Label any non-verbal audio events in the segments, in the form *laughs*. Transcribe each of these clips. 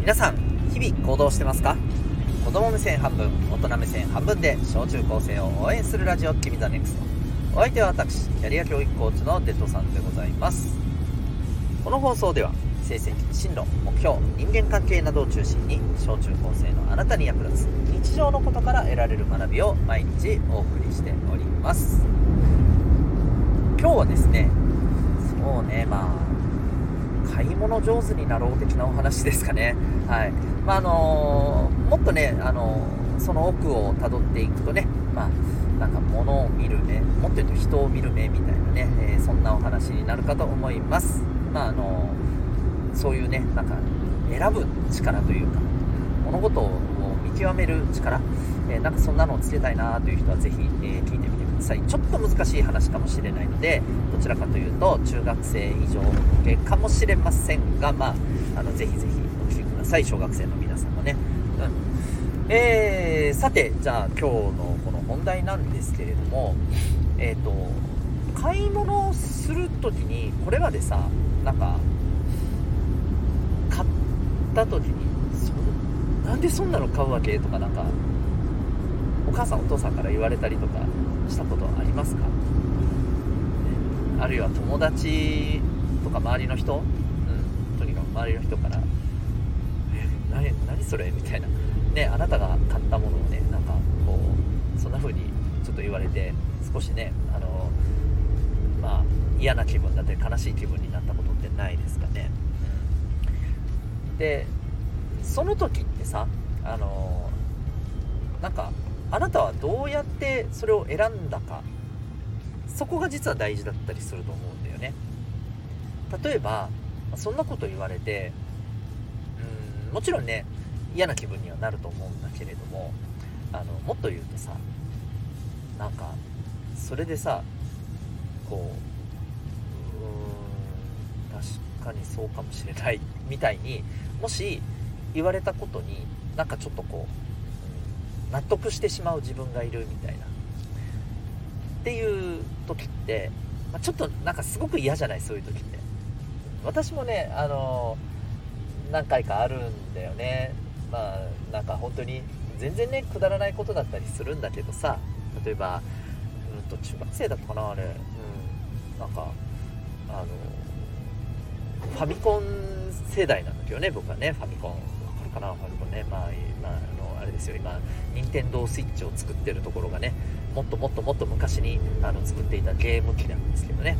皆さん日々行動してますか？子供目線半分大人目線半分で小中高生を応援するラジオ君ザネクスト。お相手は私キャリア教育コーチのデッドさんでございます。この放送では成績進路目標人間関係などを中心に小中高生のあなたに役立つ日常のことから得られる学びを毎日お送りしております。今日はですねそうねまあ買い物上手になろう的なお話ですかね。はい。まああのもっとねあのその奥をたどっていくとねまあなんか物を見る目もっと言うと人を見る目みたいなね、えー、そんなお話になるかと思います。まああのそういうねなんか選ぶ力というか物事を極める力、えー、なんかそんなのをつけたいなという人はぜひ、えー、聞いてみてください。ちょっと難しい話かもしれないのでどちらかというと中学生以上向けかもしれませんがまああのぜひぜひお聞きください。小学生の皆さんもね。うん。えー、さてじゃあ今日のこの本題なんですけれどもえっ、ー、と買い物をする時にこれまでさなんか買った時になんでそんなの買うわけとかなんかお母さんお父さんから言われたりとかしたことはありますか、ね、あるいは友達とか周りの人、うん、とにかく周りの人から「何何それ?」みたいな、ね、あなたが買ったものをねなんかこうそんな風にちょっと言われて少しねあのまあ嫌な気分だったり悲しい気分になったことってないですかね、でその時ってさあのなんかあなたはどうやってそれを選んだかそこが実は大事だったりすると思うんだよね。例えばそんなこと言われてうんもちろんね嫌な気分にはなると思うんだけれどもあのもっと言うとさなんかそれでさこううん確かにそうかもしれないみたいにもし言われたことになんかちょっとこう納得してしまう自分がいるみたいな。っていう時って、まあ、ちょっとなんかすごく嫌じゃない？そういう時って。私もねあの何回かあるんだよね。まあなんか本当に全然ねくだらないことだったりするんだけどさ。例えば、うんと中学生だったかなあれ、うん、なんかあのファミコン世代なんだけどね僕はねファミコン。わかなファミコンねまあ、まあ、あのあれですよ。今任天堂スイッチを作ってるところがねもっともっともっと昔にあの作っていたゲーム機なんですけどね。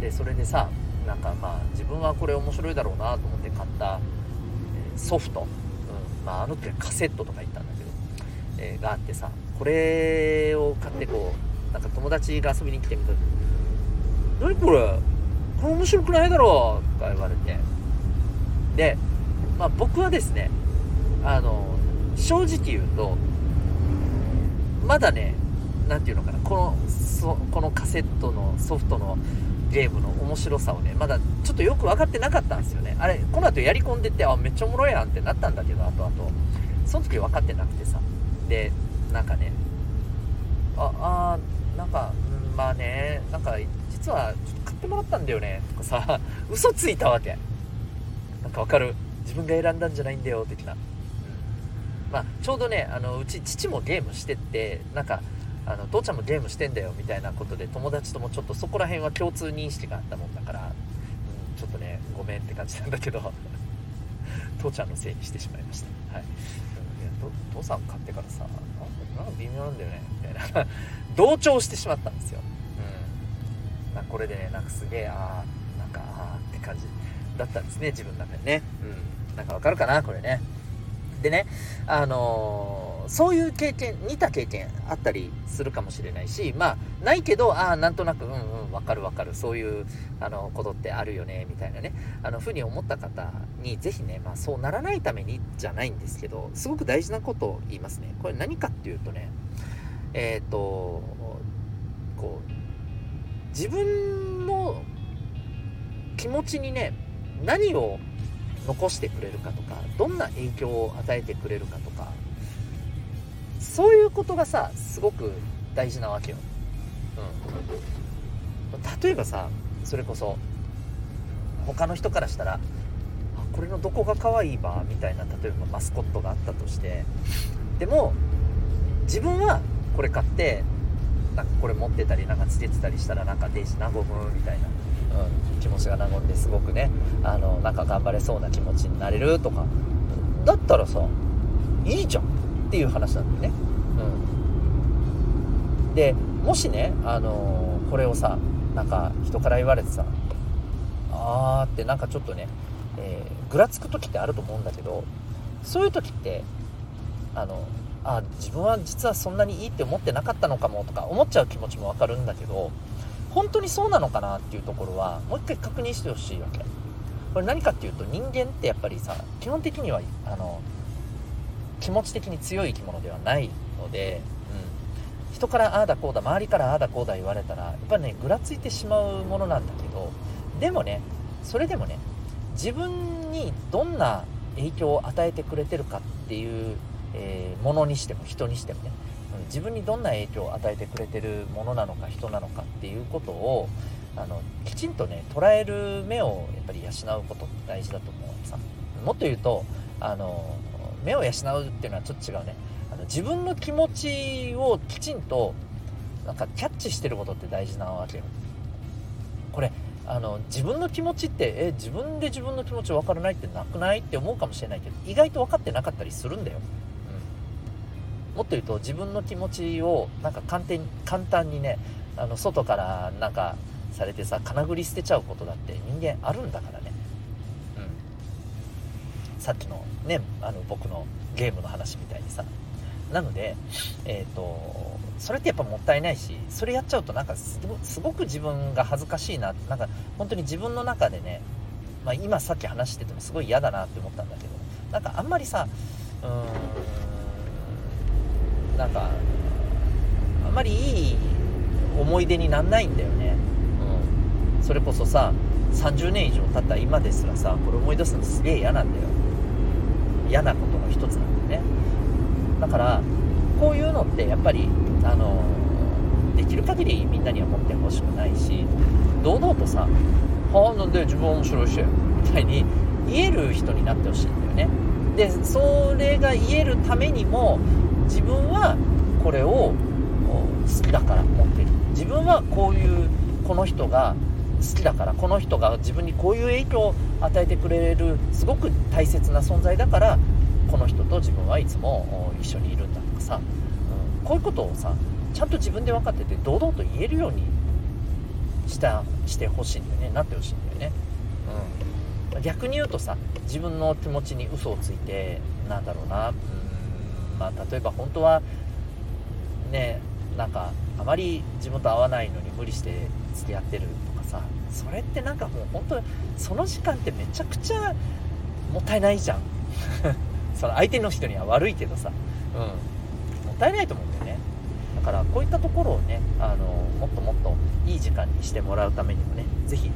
でそれでさなんかまあ自分はこれ面白いだろうなと思って買ったソフト、うんまあ、あの時はカセットとか言ったんだけど、えー、があってさこれを買ってこうなんか友達が遊びに来てみた何これ？これ面白くないだろう？とか言われて。で、まあ、僕はですねあの正直言うとまだね何て言うのかなこのそこのカセットのソフトのゲームの面白さをねまだちょっとよく分かってなかったんですよね。あれこの後やり込んでってあめっちゃおもろいやんってなったんだけどあとあとその時分かってなくてさ。でなんかねああなんか、まあねなんか実はちょっと買ってもらったんだよねとかさ嘘ついたわけ。なんかわかる？自分が選んだんじゃないんだよ的な、まあちょうどねあのうち父もゲームしてってなんかあの父ちゃんもゲームしてんだよみたいなことで友達ともちょっとそこら辺は共通認識があったもんだから、うん、ちょっとねごめんって感じなんだけど *laughs* 父ちゃんのせいにしてしまいました、はい、いや父さん買ってからさなんか微妙なんだよねみたいな。*laughs* 同調してしまったんですよ、うん、これでねなんかすげえああなんかああって感じだったんですね自分の中でね。うん。なんかわかるかなこれね。でねあのーそういう経験、似た経験あったりするかもしれないし、まあ、ないけど、ああ、なんとなく、うんうん、わかるわかる、そういう、あの、ことってあるよね、みたいなね、あの、ふうに思った方に、ぜひね、まあ、そうならないためにじゃないんですけど、すごく大事なことを言いますね。これ何かっていうとね、えっ、ー、と、こう、自分の気持ちにね、何を残してくれるかとか、どんな影響を与えてくれるかとか、そういうことがさすごく大事なわけよ、うん、例えばさそれこそ他の人からしたらこれのどこが可愛いばみたいな例えばマスコットがあったとしてでも自分はこれ買ってなんかこれ持ってたりなんかつけてたりしたらなんかデイジ和むみたいな、うん、気持ちが和んですごくねあのなんか頑張れそうな気持ちになれるとかだったらさいいじゃんっていう話なんだよね。うん、でもしね、あの、これをさなんか人から言われてさあーってなんかちょっとね、えー、ぐらつく時ってあると思うんだけどそういう時ってあのあ自分は実はそんなにいいって思ってなかったのかもとか思っちゃう気持ちもわかるんだけど本当にそうなのかなっていうところはもう一回確認してほしいわけ。これ何かっていうと人間ってやっぱりさ基本的にはあの気持ち的に強い生き物ではないので、うん、人からああだこうだ周りからああだこうだ言われたらやっぱねぐらついてしまうものなんだけどでもねそれでもね自分にどんな影響を与えてくれてるかっていうえー、ものにしても人にしてもね、自分にどんな影響を与えてくれてるものなのか人なのかっていうことをあのきちんとね捉える目をやっぱり養うことって大事だと思うさもっと言うとあの目を養うっていうのはちょっと違うね。あの自分の気持ちをきちんとなんかキャッチしてることって大事なわけよ。これあの自分の気持ちってえ自分で自分の気持ち分からないってなくない？って思うかもしれないけど意外と分かってなかったりするんだよ。もっと言うと自分の気持ちをなんか簡単簡単にねあの外からなんかされてさ金繰り捨てちゃうことだって人間あるんだからね、うん、さっきのねあの僕のゲームの話みたいにさ。なのでえっ、ー、とそれってやっぱもったいないしそれやっちゃうとなんかすごく自分が恥ずかしいななんか本当に自分の中でね、まあ、今さっき話しててもすごい嫌だなって思ったんだけどなんかあんまりさうーんなんかあんまりいい思い出になんないんだよね、うん、それこそさ30年以上経った今ですらさこれ思い出すのすげえ嫌なんだよ。嫌なことの一つなんだよね。だからこういうのってやっぱりあのできる限りみんなには持ってほしくないし堂々とさ「はあなんで自分面白いし」みたいに言える人になってほしいんだよね。でそれが言えるためにも自分はこれを好きだから持ってる。自分はこういうこの人が好きだからこの人が自分にこういう影響を与えてくれるすごく大切な存在だからこの人と自分はいつも一緒にいるんだとかさ、うん、こういうことをさちゃんと自分で分かってて堂々と言えるようにしたしてほしいんだよねなってほしいんだよね、うん、逆に言うとさ自分の気持ちに嘘をついてなんだろうな、うん。まあ、例えば本当はねなんかあまり自分と合わないのに無理して付き合ってるとかさそれってなんかもう本当その時間ってめちゃくちゃもったいないじゃん。*laughs* その相手の人には悪いけどさ、うん、もったいないと思うんだよね。だからこういったところをねあのもっともっといい時間にしてもらうためにもね是非、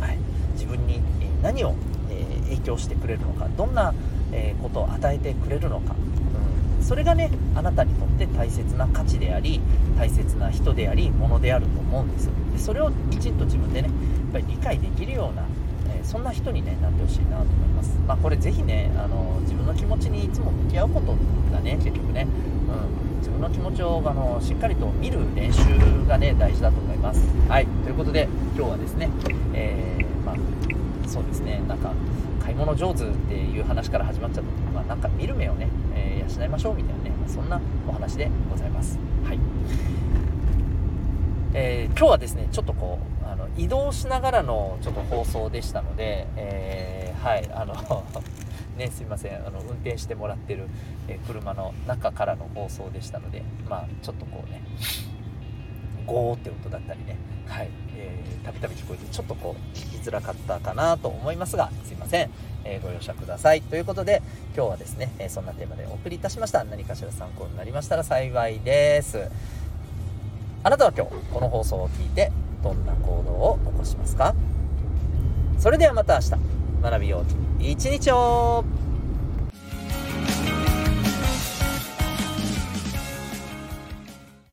はい、自分に何を、え、影響してくれるのかどんな、え、ことを与えてくれるのかそれがねあなたにとって大切な価値であり大切な人でありものであると思うんですでそれをきちんと自分でねやっぱり理解できるような、えー、そんな人に、ね、なってほしいなと思います、まあ、これぜひねあの自分の気持ちにいつも向き合うことがね結局ね、うん、自分の気持ちをあのしっかりと見る練習がね大事だと思います。はい。ということで今日はですね、えー、まあ、そうですね。なんか買い物上手っていう話から始まっちゃった。けど、まあ、なんか見る目をね、えー、養いましょうみたいなね、ま、そんなお話でございます。はい。えー、今日はですね、ちょっとこう、あの移動しながらのちょっと放送でしたので、えー、はい、あの *laughs* ね、すいません、あの運転してもらってる、え車の中からの放送でしたので、まあ、ちょっとこうね、ゴーって音だったりね、はい、えー、たびたび聞こえてちょっとこう聞きづらかったかなと思いますがすいません、えー、ご容赦ください。ということで今日はですね、えそんなテーマでお送りいたしました。何かしら参考になりましたら幸いです。あなたは今日この放送を聞いてどんな行動を起こしますか？それではまた明日。学びよう。一日を。